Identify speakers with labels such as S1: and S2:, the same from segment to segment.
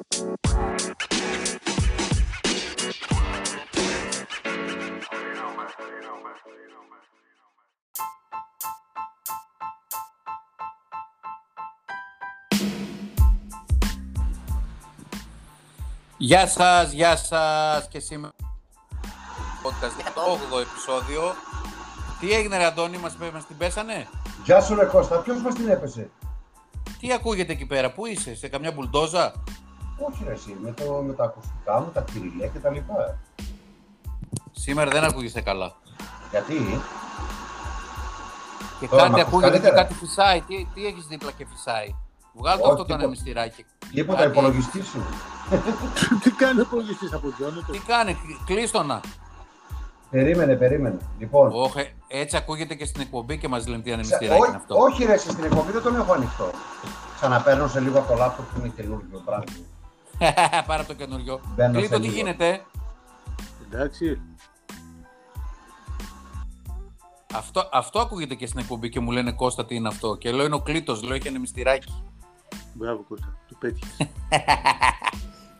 S1: Γεια σας, γεια σας και σήμερα podcast για το 8ο επεισόδιο. Τι έγινε ρε Αντώνη, μας, μας την πέσανε;
S2: Γεια σου ρε Κώστα, ποιος μας την έπεσε;
S1: Τι ακούγεται εκεί πέρα, πού είσαι, σε καμιά μπουλντόζα;
S2: Όχι ρε εσύ, με, το, με τα ακουστικά μου, τα κυριλέ και τα λοιπά.
S1: Σήμερα δεν ακούγεσαι καλά.
S2: Γιατί;
S1: Και
S2: Τώρα,
S1: κάτι
S2: μ' ακούς
S1: ακούγεται και
S2: καλύτερα;
S1: κάτι φυσάει. Τι, τι έχεις δίπλα και φυσάει; Βγάλ' το
S2: Όχι,
S1: αυτό το
S2: τίποτα.
S1: ανεμιστηράκι.
S2: Τίποτα,
S1: Κάτι-
S2: υπολογιστή σου.
S3: Τι κάνει ο υπολογιστής από Τζόνετο.
S1: Τι κάνει, κλείστονα.
S2: Περίμενε, περίμενε. Λοιπόν,
S1: Όχι, έτσι ακούγεται και στην εκπομπή και μας λένε τι
S2: ξα-
S1: ανεμιστηράκι είναι
S2: ό-
S1: αυτό.
S2: όχι ρε εσύ, στην εκπομπή δεν τον έχω ανοιχτό. Ξαναπαίρνω σε λίγο από το λάπτοπ που είναι καινούργιο πράγμα.
S1: Πάρα το καινούριο.
S2: Μπαίνω σε
S1: Κλείτο τι
S2: λίγο.
S1: γίνεται.
S3: Εντάξει.
S1: Αυτό, αυτό ακούγεται και στην εκπομπή και μου λένε Κώστα τι είναι αυτό. Και λέω είναι ο κλήτος, λέω έχει ανεμιστηράκι.
S3: Μπράβο Κώστα. Το πέτυχες.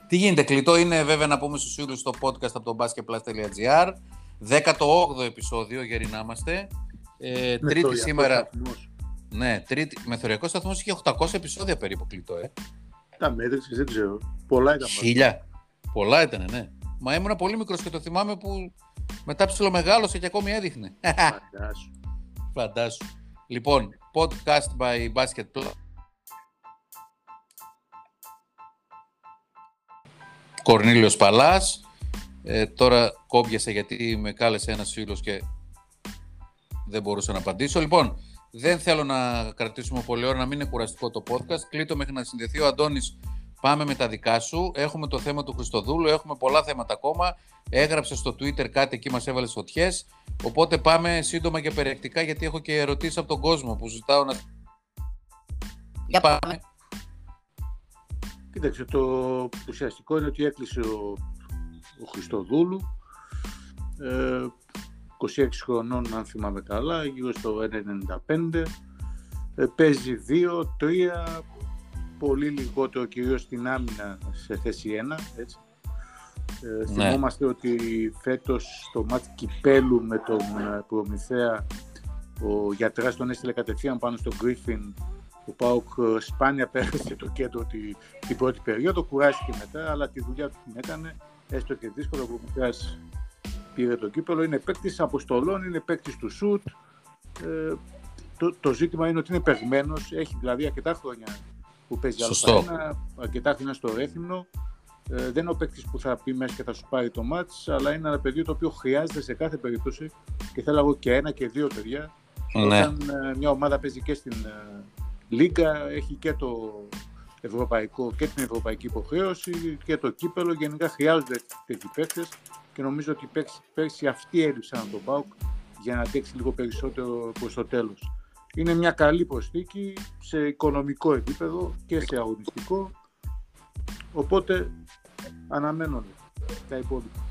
S1: Τι γίνεται, κλειτό είναι βέβαια να πούμε στους φίλους στο podcast από το basketplus.gr 18ο επεισόδιο, γεροί να είμαστε. Ε, τρίτη
S3: Μεθοριακός
S1: σήμερα,
S3: σταθμός.
S1: ναι, τρίτη, μεθοριακός σταθμός είχε 800 επεισόδια περίπου κλειτό, ε.
S3: Τα μέτρησες, δεν ξέρω. Πολλά ήταν. μάλλον.
S1: Χίλια. Πολλά ήταν, ναι. Μα ήμουν πολύ μικρός και το θυμάμαι που μετά ψιλομεγάλωσε και ακόμη έδειχνε.
S3: Φαντάσου.
S1: Φαντάσου. Λοιπόν, podcast by Basket Plus. Κορνίλιος Παλάς. Ε, τώρα κόμπιασα γιατί με κάλεσε ένας φίλος και δεν μπορούσα να απαντήσω. Λοιπόν, δεν θέλω να κρατήσουμε πολλή ώρα, να μην είναι κουραστικό το podcast. Κλείτο μέχρι να συνδεθεί ο Αντώνης. Πάμε με τα δικά σου. Έχουμε το θέμα του Χριστοδούλου, έχουμε πολλά θέματα ακόμα. Έγραψε στο Twitter κάτι εκεί, μας έβαλες φωτιές. Οπότε πάμε σύντομα και περιεκτικά γιατί έχω και ερωτήσεις από τον κόσμο που ζητάω να... Για πάμε.
S3: Κοίταξε, το ουσιαστικό είναι ότι έκλεισε ο, ο Χριστοδούλου. Ε, 26 χρονών, αν θυμάμαι καλά, γύρω στο 1,95. Ε, παίζει 2-3, πολύ λιγότερο κυρίως στην άμυνα σε θέση 1, έτσι. Ε,
S1: Ναι.
S3: Θυμόμαστε ότι φέτος στο μάτι Κυπέλου με τον ε, Προμηθέα ο Γιατράς τον έστειλε κατευθείαν πάνω στον Γκρίφιν ο Πάουκ ε, σπάνια πέρασε το κέντρο τη, την πρώτη περίοδο, κουράστηκε μετά, αλλά τη δουλειά του την έκανε, έστω και δύσκολο, ο Προμηθέας πήρε το κύπελο, είναι παίκτης αποστολών, είναι παίκτης του σουτ. Ε, το, το ζήτημα είναι ότι είναι παιγμένος, έχει δηλαδή αρκετά χρόνια που παίζει
S1: Σωστό.
S3: Α1, αρκετά χρόνια στο Ρέθυμνο. Ε, δεν είναι ο παίκτης που θα πει μέσα και θα σου πάρει το μάτς, αλλά είναι ένα παιδί το οποίο χρειάζεται σε κάθε περίπτωση και θέλω εγώ και ένα και δύο παιδιά.
S1: Ναι.
S3: Όταν ε, μια ομάδα παίζει και στην ε, Λίγκα, έχει και το ευρωπαϊκό και την ευρωπαϊκή υποχρέωση και το κύπελο. Γενικά χρειάζονται τέτοιοι παίκτες και νομίζω ότι πέρσι, πέρσι αυτοί έλειψαν τον ΠΑΟΚ για να αντέξει λίγο περισσότερο προς το τέλος. Είναι μια καλή προσθήκη σε οικονομικό επίπεδο και σε αγωνιστικό. Οπότε αναμένω τα υπόλοιπα.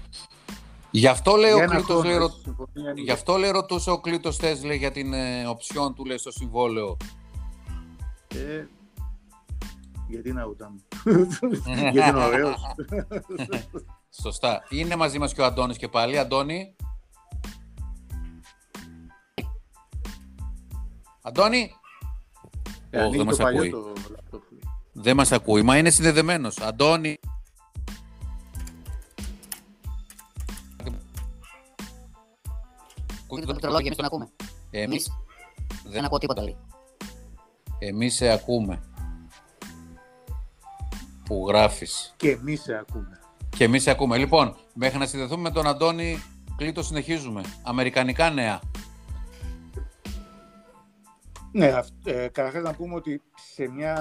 S1: Γι' αυτό λέει ο
S3: Για ένα
S1: Κλήτος,
S3: χρόνο,
S1: λέει, ρω-
S3: η συμφωνία είναι
S1: γι' αυτό λέει ρωτούσε ο Κλήτος θες λέει για την ε, οψιόν του λέει στο συμβόλαιο.
S3: Ε, γιατί να ρωτάμε. γιατί είναι ωραίος.
S1: Σωστά. Είναι μαζί μας και ο Αντώνης και πάλι. Αντώνη. Αντώνη.
S3: Ε,
S1: Ω,
S3: ανοίγει
S1: δεν μας
S3: το παλιό
S1: ακούει.
S3: το λάπτοπ.
S1: Δεν μας ακούει, μα είναι συνδεδεμένος. Αντώνη.
S4: Ακούγεται το πληκτρολόγιο, εμείς τον ακούμε.
S1: Εμείς,
S4: Εμείς δεν ακούω τίποτα λέει.
S1: εμείς σε ακούμε. Που γράφεις.
S3: Και εμείς σε ακούμε.
S1: Και εμείς σε ακούμε. Λοιπόν, μέχρι να συνδεθούμε με τον Αντώνη, κλείτος συνεχίζουμε. Αμερικανικά νέα.
S3: Ναι, αυ- ε, καταρχάς να πούμε ότι σε μια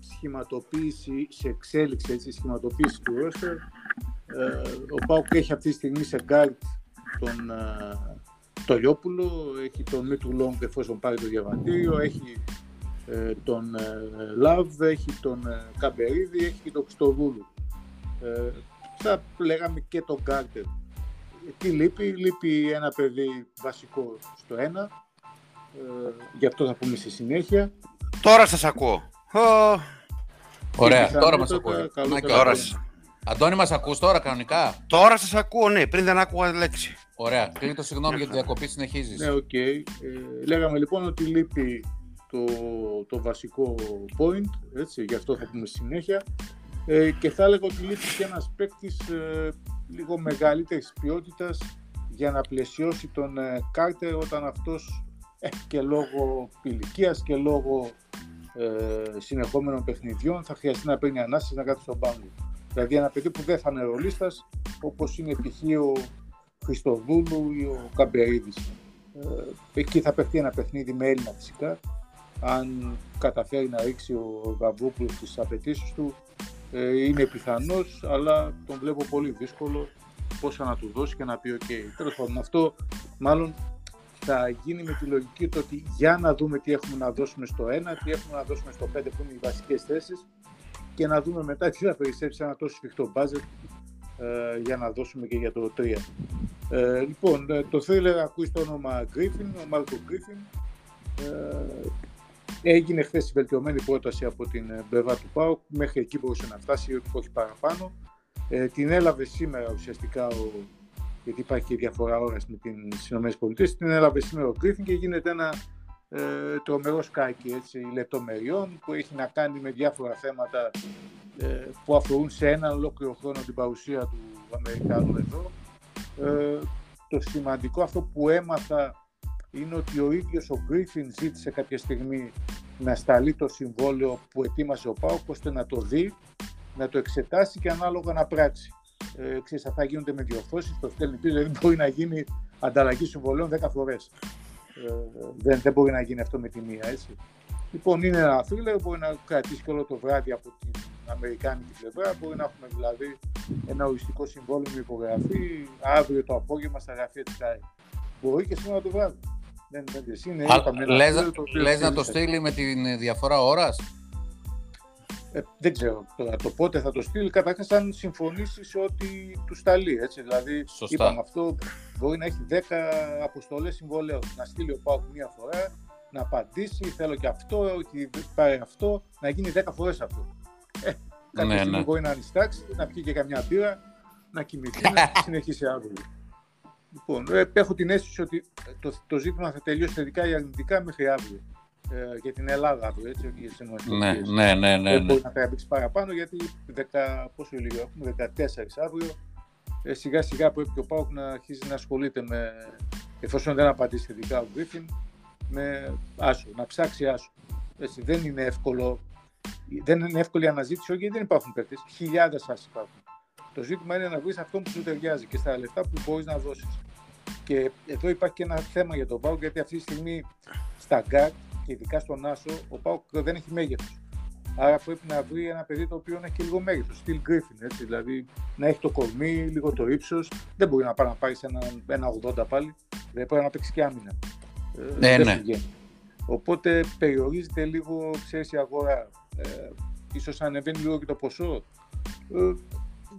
S3: σχηματοποίηση, σε εξέλιξη, έτσι, σχηματοποίηση του ρόστερ, ε, ο ΠΑΟΚ έχει αυτή τη στιγμή σε γκαρντ τον ε, το Λιόπουλο, έχει τον Μήτρου-Λονγκ εφόσον πάρει το διαβατήριο, έχει ε, τον ε, Λαβ, έχει τον ε, Καμπερίδη, έχει και τον Χριστοδούλου. Ε, θα λέγαμε και τον Γκάρτερ. Τι λείπει, λείπει ένα παιδί βασικό στο ένα, ε, γι' αυτό θα πούμε στη συνέχεια.
S5: Τώρα σας ακούω. Ω,
S1: Ωραία,
S3: Και
S1: τώρα μας
S3: πιθανότατα
S1: ακούει.
S3: καλό
S1: Μάικλ,
S3: θα
S5: Τώρα,
S3: βγει.
S1: Αντώνη, μας ακούς τώρα κανονικά;
S5: τώρα σας ακούω, ναι, πριν δεν άκουγα λέξη.
S1: Ωραία, Κλήτο συγγνώμη για τη διακοπή, συνεχίζεις.
S3: Ναι, οκ. Ε, λέγαμε λοιπόν ότι λείπει το, το βασικό point, έτσι, γι' αυτό θα πούμε στη συνέχεια. Ε, και θα έλεγα ότι λείπει και ένας παίκτης ε, λίγο μεγαλύτερης ποιότητας για να πλαισιώσει τον ε, Κάρτερ όταν αυτός ε, και λόγω ηλικίας και λόγω ε, συνεχόμενων παιχνιδιών θα χρειαστεί να παίρνει ανάσες να κάθει στον πάγκο. Δηλαδή ένα παιδί που δεν θα είναι ρολίστας όπως είναι π.χ. ο Χριστοδούλου ή ο Καμπερίδης. Ε, εκεί θα παιχτεί ένα παιχνίδι με Έλληνα φυσικά. Αν καταφέρει να ρίξει ο Βαβούπουλος τις απαιτήσεις του, ε, είναι πιθανός, αλλά τον βλέπω πολύ δύσκολο πόσα να του δώσει και να πει οκ. Τέλος πάντων, αυτό μάλλον θα γίνει με τη λογική του ότι για να δούμε τι έχουμε να δώσουμε στο 1, τι έχουμε να δώσουμε στο 5 που είναι οι βασικές θέσεις και να δούμε μετά τι θα περισσέψει ένα τόσο σφιχτό μπάτζετ ε, για να δώσουμε και για το 3. Ε, λοιπόν, ε, το thriller ακούει το όνομα Griffin, ο Μάρκο Γκρίφιν. Ε, έγινε χθες η βελτιωμένη πρόταση από την ε, πλευρά του ΠΑΟΚ. Μέχρι εκεί μπορούσε να φτάσει, όχι παραπάνω. Ε, την έλαβε σήμερα ουσιαστικά, ο, γιατί υπάρχει και διαφορά ώρας με τις ΗΠΑ, την έλαβε σήμερα ο Γκρίφιν και γίνεται ένα ε, τρομερό σκάκι έτσι, λεπτομεριών που έχει να κάνει με διάφορα θέματα ε, που αφορούν σε έναν ολόκληρο χρόνο την παρουσία του Αμερικανού εδώ. Ε, το σημαντικό αυτό που έμαθα είναι ότι ο ίδιος ο Γκρίφιν ζήτησε κάποια στιγμή να σταλεί το συμβόλαιο που ετοίμασε ο ΠΑΟΚ ώστε να το δει, να το εξετάσει και ανάλογα να πράξει. Ε, ξέρεις, αυτά γίνονται με διορθώσεις, το στέλνει πίσω, δηλαδή μπορεί να γίνει ανταλλαγή συμβολέων 10 φορές. Ε, δεν, δεν μπορεί να γίνει αυτό με τη μία, έτσι. Λοιπόν, είναι ένα θρίλερ, μπορεί να κρατήσει και όλο το βράδυ από την Αμερικάνικη πλευρά. Μπορεί να έχουμε δηλαδή ένα οριστικό συμβόλαιο με υπογραφή αύριο το απόγευμα στα γραφεία της ΚΑΕ. Μπορεί και σήμερα το βράδυ. Δεν δεν εσύ είναι.
S1: Α,
S3: είπαμε, ένα
S1: λες,
S3: thriller το οποίο
S1: λες να το
S3: θέλεις.
S1: στείλει με τη διαφορά ώρας;
S3: Ε, δεν ξέρω τώρα το πότε θα το στείλει. Καταρχάς, αν συμφωνήσεις σε ό,τι του σταλεί. Έτσι. Δηλαδή,
S1: Σωστά.
S3: είπαμε αυτό μπορεί να έχει 10 αποστολές συμβολέων. Να στείλει ο Πάουκ μία φορά, να απαντήσει, θέλω και αυτό, έχει πάρει αυτό, να γίνει 10 φορές αυτό. Ε, κάποια
S1: Ναι,
S3: στιγμή
S1: ναι.
S3: μπορεί να ανιστάξει, να πιει και καμιά μπύρα, να κοιμηθεί, να συνεχίσει αύριο. Λοιπόν, ε, έχω την αίσθηση ότι το, το ζήτημα θα τελειώσει θετικά ή αρνητικά μέχρι αύριο. Ε, για την Ελλάδα αύριο, έτσι, όχι για τις
S1: Ναι,
S3: ΗΠΑ.
S1: ναι, ναι, ναι.
S3: Δεν
S1: ναι.
S3: μπορεί να τραβήξει παραπάνω γιατί 10, πόσο λίγο έχουμε, 14 αύριο. Ε, σιγά σιγά πρέπει και ο Πάουκ να αρχίσει να ασχολείται με, εφόσον δεν απαντήσει θετικά ο Γκρίφιν, με άσο, να ψάξει άσο. Έτσι, δεν είναι εύκολο, δεν είναι εύκολη η αναζήτηση, όχι γιατί δεν υπάρχουν παίκτες, χιλιάδες άσοι υπάρχουν. Το ζήτημα είναι να βρεις αυτό που σου ταιριάζει και στα λεφτά που μπορείς να δώσεις. Και εδώ υπάρχει και ένα θέμα για τον ΠΑΟΚ, γιατί αυτή τη στιγμή στα γκαρντ και ειδικά στον Άσο, ο ΠΑΟΚ δεν έχει μέγεθος. Άρα πρέπει να βρει ένα παιδί το οποίο να έχει και λίγο μέγεθος, στυλ Γκρίφιν, έτσι, δηλαδή να έχει το κορμί, λίγο το ύψος. Δεν μπορεί να πάει να πάρει ένα, ένα 80 πάλι, δεν πρέπει να παίξει και άμυνα. Ε,
S1: Ναι,
S3: δεν
S1: ναι.
S3: σου βγαίνει. Οπότε περιορίζεται λίγο, ξέρεις, η αγορά. Ε, ίσως ανεβαίνει λίγο και το ποσό. Ε,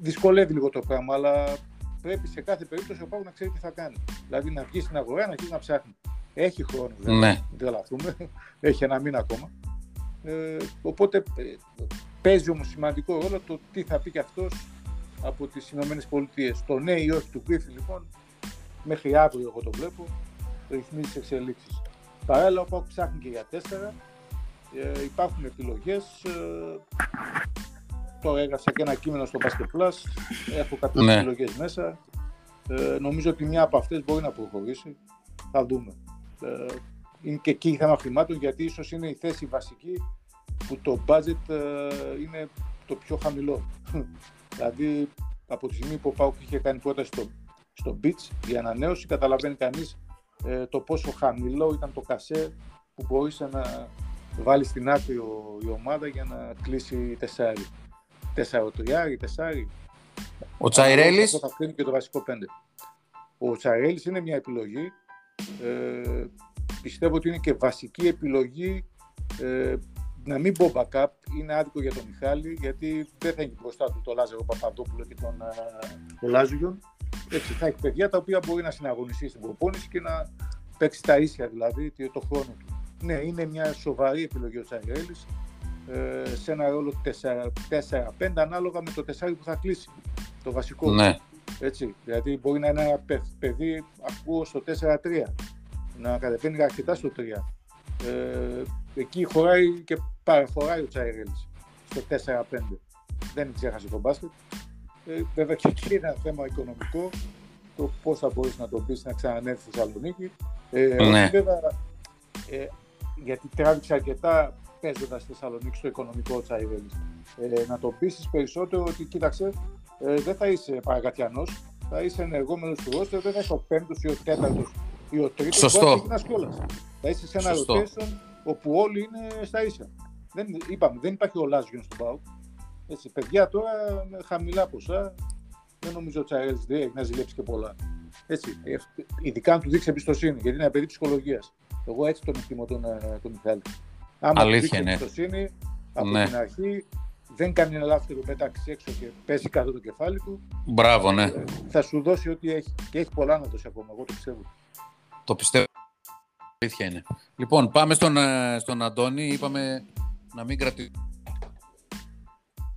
S3: δυσκολεύει λίγο το πράγμα, αλλά πρέπει σε κάθε περίπτωση ο Πάουκ να ξέρει τι θα κάνει. Δηλαδή να βγει στην αγορά, να αρχίσει να ψάχνει. Έχει χρόνο, βέβαια,
S1: Ναι.
S3: μην τρελαθούμε. Έχει ένα μήνα ακόμα. Ε, οπότε ε, παίζει όμως σημαντικό ρόλο το τι θα πει και αυτός από τις Ηνωμένες Πολιτείες. Το ναι ή όχι του Γκρίφιν λοιπόν, μέχρι αύριο εγώ το βλέπω, ρυθμίζεις τις εξελίξεις. Παράλληλα ο Πάουκ ψάχνει και για τέσσερα, ε, υπάρχουν επιλογές, ε, το έγραψα και ένα κείμενο στο Basket Plus, έχω κάποιες
S1: Ναι.
S3: επιλογές μέσα, ε, νομίζω ότι μια από αυτές μπορεί να προχωρήσει, θα δούμε. Ε, είναι και εκεί θέμα χρημάτων γιατί ίσως είναι η θέση βασική που το budget ε, είναι το πιο χαμηλό. δηλαδή από τη στιγμή που ο Πάουκ είχε κάνει πρόταση στο, στο Beach η ανανέωση καταλαβαίνει κανείς ε, το πόσο χαμηλό ήταν το κασέ που μπορούσε να βάλει στην άκρη ο- η ομάδα για να κλείσει τεσσάρι. Τεσσαροτριάρι, τεσσάρι.
S1: Ο Τσαϊρέλης,
S3: Αυτό θα κρίνει και το βασικό πέντε. Ο Τσαϊρέλης είναι μια επιλογή. Ε, πιστεύω ότι είναι και βασική επιλογή ε, να μην πω backup. Είναι άδικο για τον Μιχάλη γιατί δεν θα έχει μπροστά του τον Λάζαρο Παπαδόπουλο και τον, ε, τον Λάζουγιον. Έτσι, θα έχει παιδιά τα οποία μπορεί να συναγωνιστεί στην προπόνηση και να παίξει τα ίσια δηλαδή το- το χρόνο του. Ναι, είναι μια σοβαρή επιλογή ο Τσαϊρέλης. Ε, σε ένα ρόλο 4-5 ανάλογα με το 4 που θα κλείσει. Το βασικό.
S1: Ναι.
S3: Έτσι. Δηλαδή μπορεί να είναι ένα παι- παιδί, ακούω στο 4-3, να κατεβαίνει αρκετά στο 3. Ε, εκεί χωράει και παραχωράει ο Τσάιρελς στο 4-5. Δεν ξέχασε τον μπάσκετ. Ε, βέβαια και εκεί είναι ένα θέμα οικονομικό, το πώς θα μπορείς να το πεις να ξανανέρθει στη Θεσσαλονίκη. Ε,
S1: Ναι.
S3: όχι βέβαια, ε, γιατί τράβηξε αρκετά παίζοντας στη Θεσσαλονίκη στο οικονομικό Τσάιρελς. Ε, να το πείσει περισσότερο ότι κοίταξε, ε, δεν θα είσαι παρακατιανός, θα είσαι ενεργόμενος του ρόστερ, δεν θα είσαι ο πέμπτος ή ο τέταρτος ή ο τρίτος.
S1: Σωστό.
S3: Θα είσαι σε ένα
S1: Σωστό.
S3: rotation όπου όλοι είναι στα ίσα. Δεν, είπαμε, δεν υπάρχει ο Λάζιον στον Πάο. Έτσι, παιδιά τώρα με χαμηλά ποσά. Δεν νομίζω ότι ο Τσαρέλ έχει να ζηλέψει και πολλά. Έτσι, ε, αυ- ειδικά αν του δείξει εμπιστοσύνη, γιατί είναι ένα παιδί ψυχολογίας. Εγώ έτσι τον εκτιμώ τον, ε, τον Μιχάλη. Άμα του
S1: Αλήθεια,
S3: δείξει
S1: ναι.
S3: εμπιστοσύνη από
S1: Ναι.
S3: την αρχή, δεν κάνει ένα λάθος και το πέταξει έξω και πέσει κάτω το κεφάλι του,
S1: Μπράβο, ναι.
S3: ε, θα σου δώσει ό,τι έχει. Και έχει πολλά να δώσει ακόμα, εγώ το πιστεύω.
S1: Το πιστεύω. Αλήθεια είναι. Λοιπόν, πάμε στον, ε, στον Αντώνη. Είπαμε να μην κρατήσουμε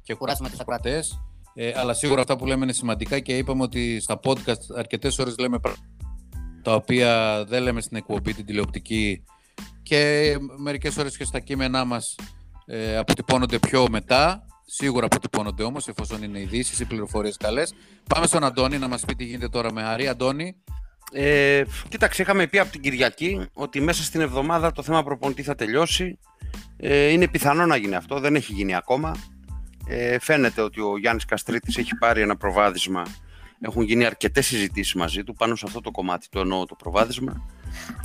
S1: και
S4: Κουράσουμε τους ακροατές.
S1: κρατές, ε, αλλά σίγουρα αυτά που λέμε είναι σημαντικά και είπαμε ότι στα podcast αρκετές ώρες λέμε πράγματα τα οποία δεν λέμε στην εκπομπή, την τηλεοπτική και μερικές ώρες και στα κείμενά μας ε, αποτυπώνονται πιο μετά. Σίγουρα αποτυπώνονται όμως εφόσον είναι ειδήσεις ή πληροφορίες καλές. Πάμε στον Αντώνη να μας πει τι γίνεται τώρα με Άρη. Αντώνη,
S5: Ε, κοίταξε, είχαμε πει από την Κυριακή ότι μέσα στην εβδομάδα το θέμα προπονητή θα τελειώσει. Ε, είναι πιθανό να γίνει αυτό, δεν έχει γίνει ακόμα. Ε, φαίνεται ότι ο Γιάννης Καστρίτης έχει πάρει ένα προβάδισμα. Έχουν γίνει αρκετές συζητήσεις μαζί του πάνω σε αυτό το κομμάτι, το εννοώ το προβάδισμα.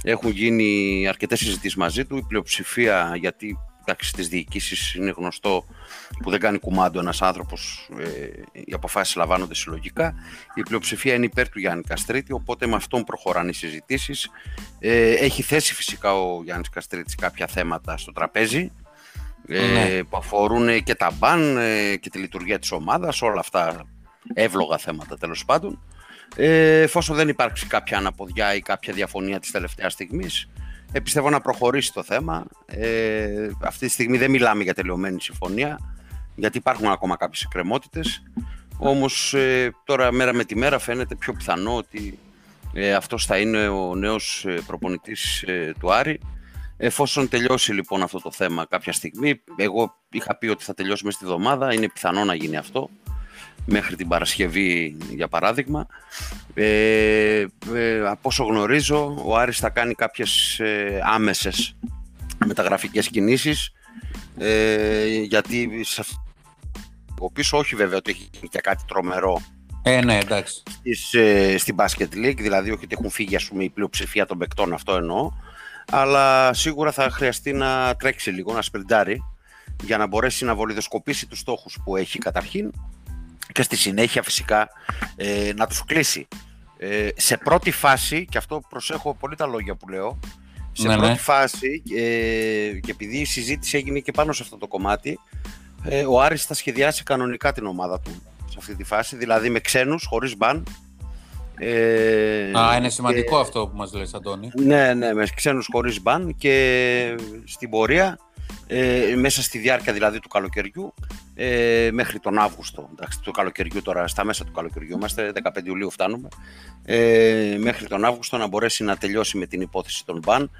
S5: Έχουν γίνει αρκετές συζητήσεις μαζί του. Η πλειοψηφία, γιατί εντάξει, στις διοικήσεις είναι γνωστό που δεν κάνει κουμάντο ένας άνθρωπος, ε, οι αποφάσεις λαμβάνονται συλλογικά. Η πλειοψηφία είναι υπέρ του Γιάννη Καστρίτη, οπότε με αυτόν προχωράνε οι συζητήσεις. Ε, έχει θέσει φυσικά ο Γιάννης Καστρίτης κάποια θέματα στο τραπέζι, ε,
S1: Ναι.
S5: που αφορούν και τα μπαν ε, και τη λειτουργία της ομάδας, όλα αυτά εύλογα θέματα τέλος πάντων. Ε, εφόσον δεν υπάρξει κάποια αναποδιά ή κάποια διαφωνία της τελευταίας στιγμής, ε, πιστεύω να προχωρήσει το θέμα. Ε, αυτή τη στιγμή δεν μιλάμε για τελειωμένη συμφωνία, γιατί υπάρχουν ακόμα κάποιες εκκρεμότητες. Όμως ε, τώρα μέρα με τη μέρα φαίνεται πιο πιθανό ότι ε, αυτός θα είναι ο νέος ε, προπονητής ε, του Άρη. Εφόσον τελειώσει λοιπόν αυτό το θέμα κάποια στιγμή, εγώ είχα πει ότι θα τελειώσει μέσα στη εβδομάδα, είναι πιθανό να γίνει αυτό μέχρι την Παρασκευή για παράδειγμα. Ε, ε, από όσο γνωρίζω, ο Άρης θα κάνει κάποιες ε, άμεσες μεταγραφικές κινήσεις ε, γιατί σε αυτό ο πίσω όχι βέβαια ότι έχει γίνει και κάτι τρομερό
S1: ε, ναι, εντάξει.
S5: στις, ε, στην Basket League, δηλαδή όχι ότι έχουν φύγει ας πούμε, η πλειοψηφία των παικτών, αυτό εννοώ, αλλά σίγουρα θα χρειαστεί να τρέξει λίγο, να σπριντάρει, για να μπορέσει να βολιδοσκοπήσει τους στόχους που έχει καταρχήν και στη συνέχεια φυσικά ε, να τους κλείσει. Ε, σε πρώτη φάση, και αυτό προσέχω πολύ τα λόγια που λέω, σε
S1: Ναι, ναι.
S5: πρώτη φάση, ε, και επειδή η συζήτηση έγινε και πάνω σε αυτό το κομμάτι, ε, ο Άρης θα σχεδιάσει κανονικά την ομάδα του σε αυτή τη φάση, δηλαδή με ξένους, χωρίς μπαν. Ε,
S1: Α, είναι σημαντικό
S5: και-
S1: αυτό που μας λες, Αντώνη.
S5: ναι, ναι, με ξένους χωρίς μπαν και στην πορεία, ε, μέσα στη διάρκεια δηλαδή του καλοκαιριού, ε, μέχρι τον Αύγουστο, εντάξει, του καλοκαιριού τώρα, στα μέσα του καλοκαιριού είμαστε, 15 Ιουλίου φτάνουμε, ε, μέχρι τον Αύγουστο να μπορέσει να τελειώσει με την υπόθεση των μπαν.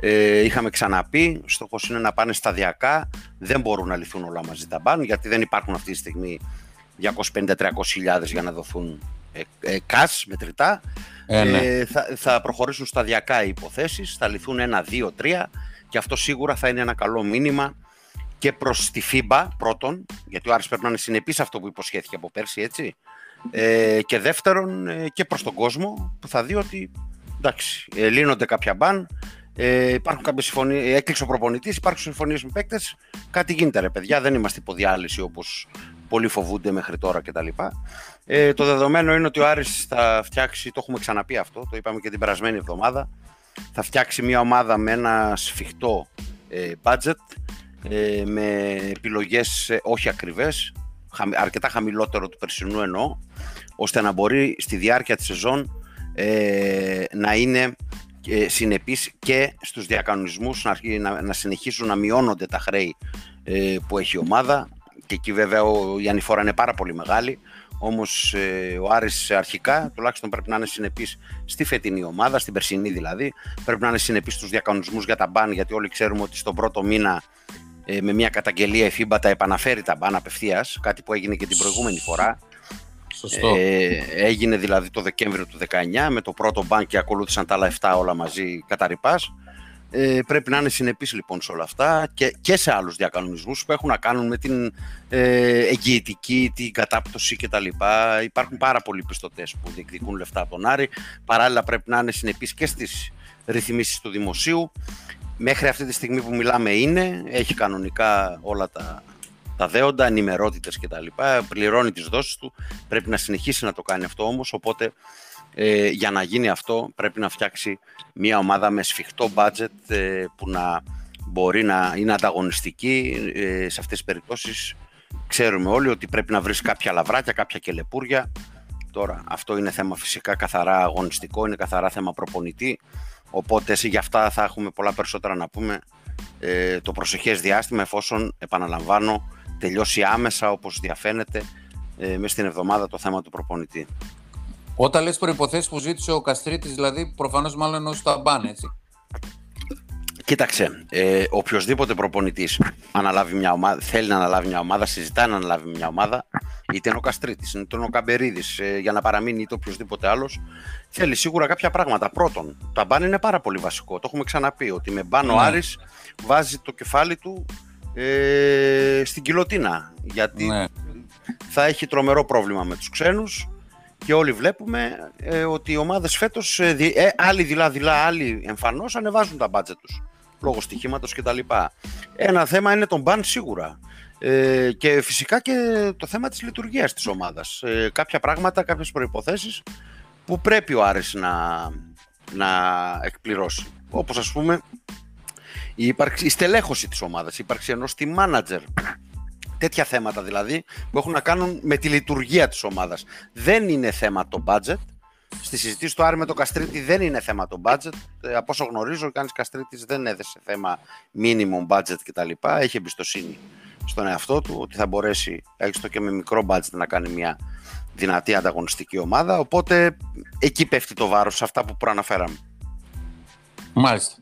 S5: Ε, είχαμε ξαναπεί, στόχος είναι να πάνε σταδιακά, δεν μπορούν να λυθούν όλα μαζί τα μπαν, γιατί δεν υπάρχουν αυτή τη στιγμή 250-300 χιλιάδες για να δοθούν ε, ε, cash μετρητά.
S1: Ε, ναι.
S5: Ε, θα, θα προχωρήσουν σταδιακά οι υποθέσεις, θα λυθούν ένα, δύο, τρία και αυτό σίγουρα θα είναι ένα καλό μήνυμα και προς τη FIBA πρώτον, γιατί ο Άρης πρέπει να είναι συνεπής σε αυτό που υποσχέθηκε από πέρσι, έτσι. Ε, και δεύτερον ε, και προς τον κόσμο που θα δει ότι εντάξει, ε, λύνονται κάποια μπαν, ε, υπάρχουν κάποιες συμφωνίες, έκλειξε ο προπονητής, υπάρχουν συμφωνίες με παίκτες, κάτι γίνεται ρε παιδιά, δεν είμαστε υποδιάλυση όπως πολλοί φοβούνται μέχρι τώρα κτλ. Ε, το δεδομένο είναι ότι ο Άρης θα φτιάξει, το έχουμε ξαναπεί αυτό, το είπαμε και την περασμένη εβδομάδα, θα φτιάξει μια ομάδα με ένα σφιχτό ε, budget, ε, με επιλογές ε, όχι ακριβές, χαμη- αρκετά χαμηλότερο του περσινού εννοώ, ώστε να μπορεί στη διάρκεια της σεζόν ε, να είναι ε, συνεπής και στους διακανονισμούς, να, αρχί- να, να συνεχίσουν να μειώνονται τα χρέη ε, που έχει η ομάδα. Και εκεί βέβαια ο, η ανηφόρα είναι πάρα πολύ μεγάλη όμως ε, ο Άρης αρχικά τουλάχιστον πρέπει να είναι συνεπής στη φετινή ομάδα, στην περσινή δηλαδή πρέπει να είναι συνεπής στους διακανονισμούς για τα μπαν γιατί όλοι ξέρουμε ότι στον πρώτο μήνα ε, με μια καταγγελία η FIBA τα επαναφέρει τα μπαν απευθείας, κάτι που έγινε και την προηγούμενη φορά.
S1: Σωστό.
S5: Ε, έγινε δηλαδή το Δεκέμβριο του 19 με το πρώτο μπαν και ακολούθησαν τα άλλα 7 όλα μαζί κατά ρηπάς. Ε, πρέπει να είναι συνεπής λοιπόν σε όλα αυτά και, και σε άλλους διακανονισμούς που έχουν να κάνουν με την ε, εγγυητική, την κατάπτωση κτλ. Υπάρχουν πάρα πολλοί πιστωτές που διεκδικούν λεφτά από τον Άρη. Παράλληλα πρέπει να είναι συνεπής και στις ρυθμίσεις του δημοσίου. Μέχρι αυτή τη στιγμή που μιλάμε είναι, έχει κανονικά όλα τα, τα δέοντα, ενημερότητες κτλ. Πληρώνει τις δόσεις του, πρέπει να συνεχίσει να το κάνει αυτό όμως, οπότε ε, για να γίνει αυτό πρέπει να φτιάξει μια ομάδα με σφιχτό budget ε, που να μπορεί να είναι ανταγωνιστική ε, σε αυτές τις περιπτώσεις. Ξέρουμε όλοι ότι πρέπει να βρεις κάποια λαβράκια, κάποια κελεπούρια. Τώρα αυτό είναι θέμα φυσικά καθαρά αγωνιστικό, είναι καθαρά θέμα προπονητή. Οπότε για αυτά θα έχουμε πολλά περισσότερα να πούμε ε, το προσεχές διάστημα εφόσον επαναλαμβάνω τελειώσει άμεσα όπως διαφαίνεται ε, μέσα στην εβδομάδα το θέμα του προπονητή.
S1: Όταν λες προϋποθέσεις που ζήτησε ο Καστρίτης, δηλαδή προφανώς μάλλον εννοούσε τα μπαν, έτσι.
S5: Κοίταξε, ε, οποιοδήποτε προπονητής αναλάβει μια ομάδα, θέλει να αναλάβει μια ομάδα, συζητάει να αναλάβει μια ομάδα, είτε είναι ο Καστρίτης, είτε είναι ο Καμπερίδης, ε, για να παραμείνει είτε οποιοδήποτε άλλος, θέλει σίγουρα κάποια πράγματα. Πρώτον, τα μπαν είναι πάρα πολύ βασικό. Το έχουμε ξαναπεί ότι με μπαν ο
S1: Ναι.
S5: Άρης βάζει το κεφάλι του ε, στην κοιλωτίνα. Γιατί
S1: Ναι.
S5: θα έχει τρομερό πρόβλημα με τους ξένους και όλοι βλέπουμε ε, ότι οι ομάδες φέτος, ε, δι- ε, άλλοι δειλά-δειλά, άλλοι εμφανώς ανεβάζουν τα μπάτζετ τους λόγω στοιχήματος κτλ. Ένα θέμα είναι τον μπαν σίγουρα. Ε, και φυσικά και το θέμα της λειτουργίας της ομάδας. Ε, κάποια πράγματα, κάποιες προϋποθέσεις που πρέπει ο Άρης να, να εκπληρώσει. Όπως ας πούμε η, ύπαρξη, η στελέχωση της ομάδας, η ύπαρξη ενός team manager, τέτοια θέματα δηλαδή που έχουν να κάνουν με τη λειτουργία της ομάδας. Δεν είναι θέμα το budget. Στη συζήτηση του Άρη με τον Καστρίτη δεν είναι θέμα το budget. Ε, από όσο γνωρίζω, ο Κάνης Καστρίτης δεν έδεσε θέμα minimum budget κτλ. Έχει εμπιστοσύνη στον εαυτό του ότι θα μπορέσει έστω και με μικρό budget να κάνει μια δυνατή ανταγωνιστική ομάδα. Οπότε εκεί πέφτει το βάρος σε αυτά που προαναφέραμε.
S1: Μάλιστα.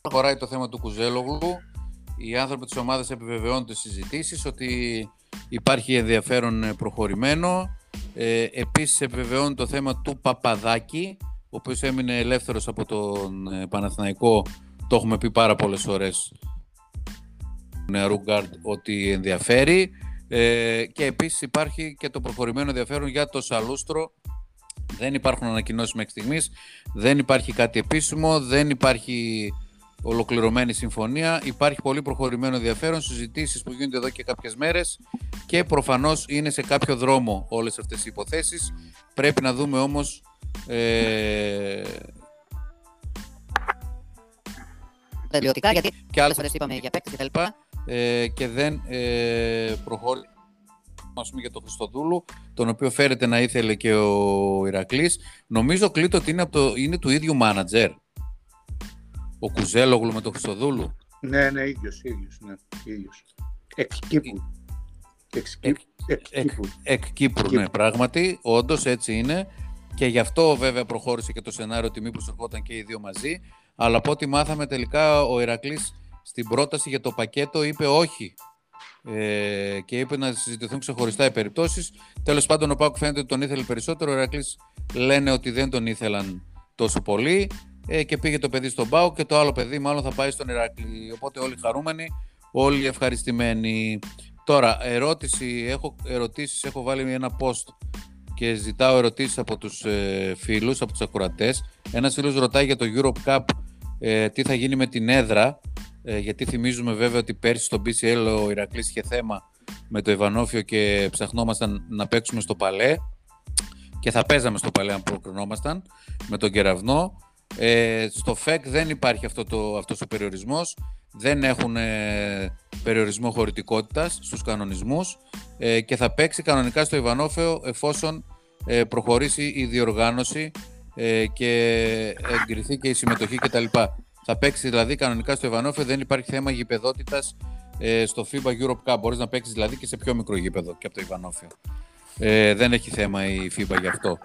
S1: Προχωράει το θέμα του Κουζέλογλου. Οι άνθρωποι της ομάδας επιβεβαιώνουν τις συζητήσεις ότι υπάρχει ενδιαφέρον ε, προχωρημένο. Ε, επίσης επιβεβαιώνουν το θέμα του Παπαδάκη, ο οποίος έμεινε ελεύθερος από τον ε, Παναθηναϊκό. Το έχουμε πει πάρα πολλές φορές νεαρού γκαρντ ότι ενδιαφέρει. Ε, και επίσης υπάρχει και το προχωρημένο ενδιαφέρον για το Σαλούστρο. Δεν υπάρχουν ανακοινώσεις μέχρι στιγμής. Δεν υπάρχει κάτι επίσημο, δεν υπάρχει ολοκληρωμένη συμφωνία. Υπάρχει πολύ προχωρημένο ενδιαφέρον, συζητήσεις που γίνονται εδώ και κάποιες μέρες και προφανώς είναι σε κάποιο δρόμο όλες αυτές οι υποθέσεις. Πρέπει να δούμε όμως ε,
S4: Τελειωτικά, γιατί
S1: και
S4: άλλες
S1: άλλες
S4: φορέ είπαμε για παίκτες κτλ.
S1: ε, και δεν ε, προχώρησε ας πούμε, για τον Χριστοδούλου, τον οποίο φέρεται να ήθελε και ο Ηρακλής. Νομίζω κλείτο ότι είναι, από το, είναι του ίδιου μάνατζερ. Ο Κουζέλογλου με τον Χριστοδούλου.
S3: Ναι, ναι, ίδιος, ίδιος, ναι, ίδιος. Εξ Κύπρου. Εξ
S1: Εκ-
S3: Κύπρου. Εξ
S1: εκ-
S3: Κύπρου.
S1: Εκ Κύπρου, ναι, πράγματι. Όντως έτσι είναι. Και γι' αυτό βέβαια προχώρησε και το σενάριο ότι μήπως ερχόταν και οι δύο μαζί. Αλλά από ό,τι μάθαμε τελικά ο Ηρακλής στην πρόταση για το πακέτο είπε όχι. Ε, και είπε να συζητηθούν ξεχωριστά οι περιπτώσεις. Τέλος πάντων ο Πάκου φαίνεται ότι τον ήθελε περισσότερο. Ο Ηρακλής λένε ότι δεν τον ήθελαν τόσο πολύ. Ε, και πήγε το παιδί στον Πάου και το άλλο παιδί μάλλον θα πάει στον Ηρακλή. Οπότε όλοι χαρούμενοι, όλοι ευχαριστημένοι. Τώρα, ερώτηση, έχω ερωτήσεις, έχω βάλει ένα post και ζητάω ερωτήσεις από τους ε, φίλους, από τους ακουρατές. Ένας φίλος ρωτάει για το Europe Cup ε, τι θα γίνει με την έδρα, ε, γιατί θυμίζουμε βέβαια ότι πέρσι στο BCL ο Ηρακλής είχε θέμα με το Ιβανόφιο και ψαχνόμασταν να παίξουμε στο Παλέ και θα παίζαμε στο Παλέ αν προκρινόμασταν με τον Κεραυνό. Ε, στο ΦΕΚ δεν υπάρχει αυτό το, αυτός ο περιορισμός, δεν έχουν ε, περιορισμό χωρητικότητας στους κανονισμούς ε, και θα παίξει κανονικά στο Ιβανόφεο εφόσον ε, προχωρήσει η διοργάνωση ε, και εγκριθεί και η συμμετοχή κτλ. Θα παίξει δηλαδή κανονικά στο Ιβανόφιο, δεν υπάρχει θέμα γηπεδότητας ε, στο FIBA Europe Cup. Μπορείς να παίξεις δηλαδή και σε πιο μικρό γήπεδο και από το Ιβανόφιο. Ε, δεν έχει θέμα η FIBA γι' αυτό.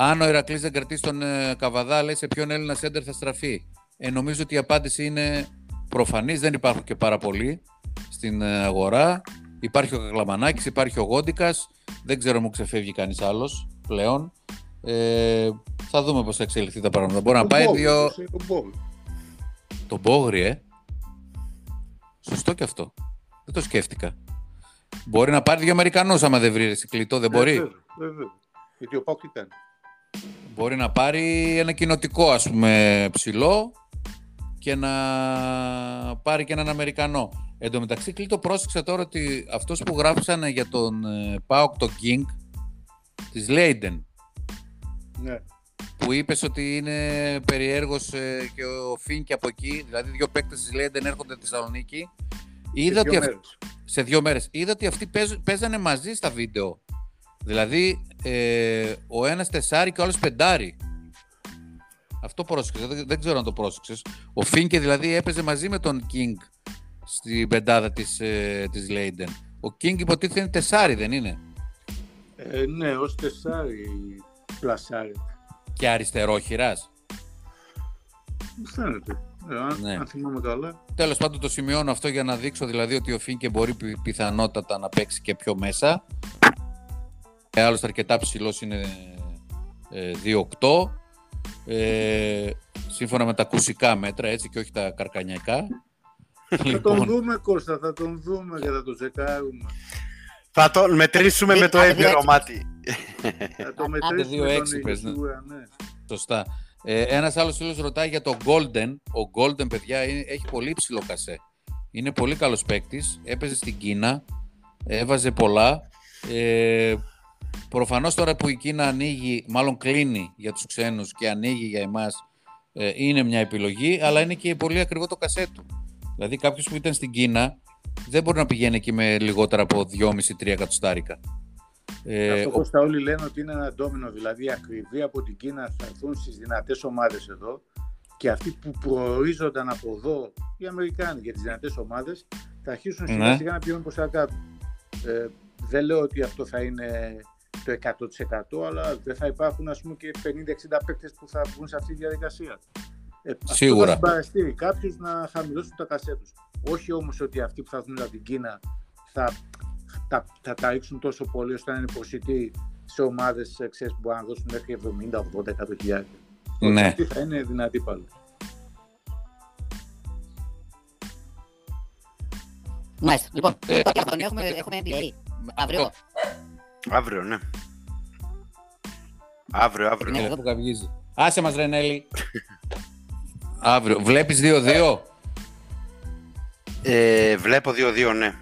S1: Αν ο Ηρακλής δεν κρατήσει τον ε, Καβαδά, λέει σε ποιον Έλληνα σέντερ θα στραφεί; Ε, νομίζω ότι η απάντηση είναι προφανής. Δεν υπάρχουν και πάρα πολλοί στην ε, αγορά. Υπάρχει ο Κακλαμανάκη, υπάρχει ο Γόντικας. Δεν ξέρω μου ξεφεύγει κανείς άλλος πλέον. Ε, θα δούμε πώς θα εξελιχθεί τα πράγματα. Μπορεί να πάει
S3: Μπόγλου,
S1: δύο.
S3: εσύ, τον Μπόγλου.
S1: Το Μπόγρι, ε. Σωστό και αυτό. Δεν το σκέφτηκα. Μπορεί να πάρει δύο Αμερικανούς άμα δεν βρει ρε, κλειτό, δεν μπορεί;
S3: Ε, βέβαια, βέβαια. Γιατί ο Πάουκ τι κάνει.
S1: Μπορεί να πάρει ένα κοινοτικό ας πούμε ψηλό και να πάρει και έναν Αμερικανό. Εν τω μεταξύ Κλήτο πρόσεξα τώρα ότι αυτός που γράψανε για τον ε, Πάοκ το King της Λέιντεν
S3: Ναι.
S1: που είπες ότι είναι περιέργως ε, και ο Φιν και από εκεί, δηλαδή δύο παίκτες της Λέιντεν έρχονται στη Θεσσαλονίκη. Είδα
S3: Σε
S1: ότι
S3: δύο
S1: αυ-
S3: μέρες.
S1: σε δύο μέρες. Είδα ότι αυτοί παίζ- παίζανε μαζί στα βίντεο. Δηλαδή, ε, ο ένας τεσάρι και ο άλλος πεντάρι. Αυτό πρόσεξες, δεν, δεν ξέρω αν το πρόσεξες. Ο Φίνκε δηλαδή έπαιζε μαζί με τον King στην πεντάδα της, ε, της Leiden. Ο King υποτίθεται είναι τεσάρι, δεν είναι;
S3: Ε, ναι, ως τεσσάρι πλασάρι.
S1: Και αριστερόχειρας.
S3: Μου φαίνεται. Ε, αν,
S1: Ναι.
S3: αν θυμάμαι καλά.
S1: Τέλος πάντων το σημειώνω αυτό για να δείξω δηλαδή ότι ο Φίνκε μπορεί πι- πιθανότατα να παίξει και πιο μέσα. Ε, άλλωστε αρκετά ψηλός είναι ε, 2-8. Ε, σύμφωνα με τα κουσικά μέτρα έτσι και όχι τα καρκανιακά.
S3: Θα τον δούμε Κώστα, θα τον δούμε και θα τον ζεκάρουμε.
S5: Θα το μετρήσουμε με το
S4: Άντε,
S5: έβγαιρο
S4: έτσι.
S5: μάτι.
S3: Θα το
S1: Άντε,
S3: μετρήσουμε
S1: δύο
S3: τον
S1: έξι πες, ναι.
S3: Ιησούα, ναι.
S1: Σωστά. Ε, ένας άλλος φίλος ρωτάει για το Golden. Ο Golden, παιδιά, είναι- έχει πολύ ψηλό κασέ. Είναι πολύ καλός παίκτης. Έπαιζε στην Κίνα. Έβαζε πολλά. Ε, προφανώς τώρα που η Κίνα ανοίγει, μάλλον κλείνει για τους ξένους και ανοίγει για εμάς, ε, είναι μια επιλογή, αλλά είναι και πολύ ακριβό το κασέ του. Δηλαδή κάποιος που ήταν στην Κίνα δεν μπορεί να πηγαίνει εκεί με λιγότερα από 2,5-3 εκατοστάρικα. Ε,
S3: Αυτό
S1: ο-
S3: Κώστα όλοι λένε ότι είναι ένα ντόμινο, δηλαδή οι ακριβοί από την Κίνα θα έρθουν στις δυνατές ομάδες εδώ και αυτοί που προορίζονταν από εδώ, οι Αμερικάνοι για τις δυνατές ομάδες, θα αρχίσουν
S1: Ναι.
S3: σιγά σιγά να πηγαίνουν προς τα κάτω. Ε, δεν λέω ότι αυτό θα είναι το 100% αλλά δεν θα υπάρχουν ας πούμε και 50-60 παίκτες που θα βγουν σε αυτή τη διαδικασία. Ε,
S1: Σίγουρα.
S3: Αυτό θα συμπαραστεί κάποιους να χαμηλώσουν τα κασέ τους. Όχι όμως ότι αυτοί που θα βγουν από την Κίνα θα τα, θα τα ρίξουν τόσο πολύ ώστε να είναι προσιτοί σε ομάδες που μπορούν να δώσουν μέχρι 70, 80, 100 χιλιάδια.
S1: Ναι.
S3: Αυτοί θα είναι δυνατοί πάλι.
S4: Μάλιστα. Λοιπόν, τώρα και αυτό έχουμε, έχουμε NBA. Αύριο.
S5: Αύριο, ναι. Αύριο, αύριο.
S1: Είναι αυτό που καυγίζει. Άσε μας Ρενέλη. Αύριο. Βλέπεις 2-2.
S5: Ε, βλέπω 2-2, ναι.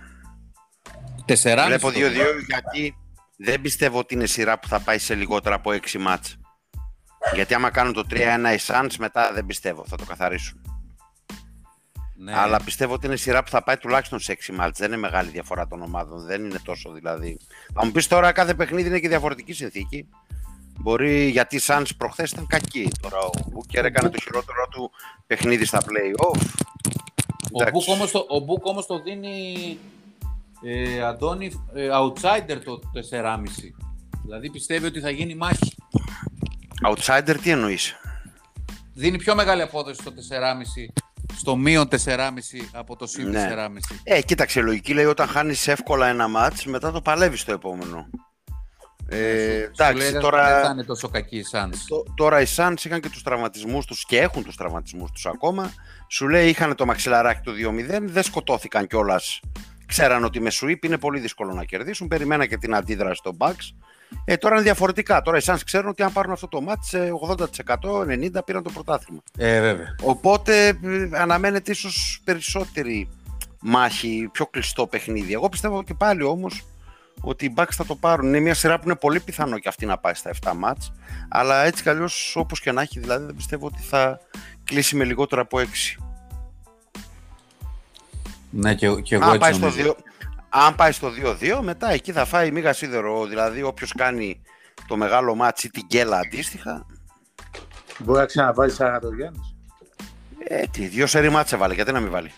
S1: 4,5.
S5: Βλέπω 2-2 γιατί δεν πιστεύω ότι είναι σειρά που θα πάει σε λιγότερα από 6 μάτς. Γιατί άμα κάνουν το 3-1 οι Suns μετά δεν πιστεύω, θα το καθαρίσουν.
S1: Ναι.
S5: Αλλά πιστεύω ότι είναι σειρά που θα πάει τουλάχιστον σε 6 ματς. Δεν είναι μεγάλη διαφορά των ομάδων, δεν είναι τόσο δηλαδή. Θα μου πεις τώρα κάθε παιχνίδι είναι και διαφορετική συνθήκη. Μπορεί γιατί οι Suns προχθές ήταν κακοί. Τώρα ο Μπούκερ έκανε το χειρότερο του παιχνίδι στα play-off.
S1: Ο
S5: Εντάξει.
S1: book όμως, το, ο book όμως το δίνει, ε, Αντώνη, ε, outsider το 4,5. Δηλαδή πιστεύει ότι θα γίνει μάχη.
S5: Outsider τι εννοείς;
S1: Δίνει πιο μεγάλη απόδοση στο 4,5, στο μείον 4,5 από το συν
S5: Ναι.
S1: 4,5.
S5: Ε, κοίταξε, η λογική λέει όταν χάνεις εύκολα ένα μάτς, μετά το παλεύεις το επόμενο. Ε,
S1: Σου λέει,
S5: εντάξει,
S1: δεν- Δεν
S5: τώρα,
S1: θα είναι τόσο κακή η Suns.
S5: το- τώρα οι Suns είχαν και τους τραυματισμούς τους και έχουν τους τραυματισμούς τους ακόμα. Σου λέει είχαν το μαξιλαράκι του 2-0, δεν σκοτώθηκαν κιόλας. Ξέραν ότι με sweep είναι πολύ δύσκολο να κερδίσουν. Περιμένα και την αντίδραση των Bucks. Ε, τώρα είναι διαφορετικά. Τώρα οι Suns ξέρουν ότι αν πάρουν αυτό το μάτς σε 80%, 90% πήραν το πρωτάθλημα.
S1: Ε, βέβαια.
S5: Οπότε ε, αναμένεται ίσως περισσότερη μάχη, πιο κλειστό παιχνίδι. Εγώ πιστεύω και πάλι όμως ότι οι Bucks θα το πάρουν. Είναι μια σειρά που είναι πολύ πιθανό και αυτή να πάει στα 7 μάτς. Αλλά έτσι κι αλλιώς όπως και να έχει δηλαδή δεν πιστεύω ότι θα κλείσει με λιγότερο από 6.
S1: Ναι, και, και εγώ
S5: Αν
S1: έτσι
S5: πάει, στο
S1: νομίζω.
S5: 2, αν πάει στο 2-2 μετά εκεί θα φάει μίγα σίδερο. Δηλαδή όποιος κάνει το μεγάλο μάτς ή την γκέλα αντίστοιχα
S3: Μπορεί να ξαναβάλει 40 ο Γιάννης.
S5: Ε, τι, δύο σερή μάτσε βάλε, γιατί να μην βάλει;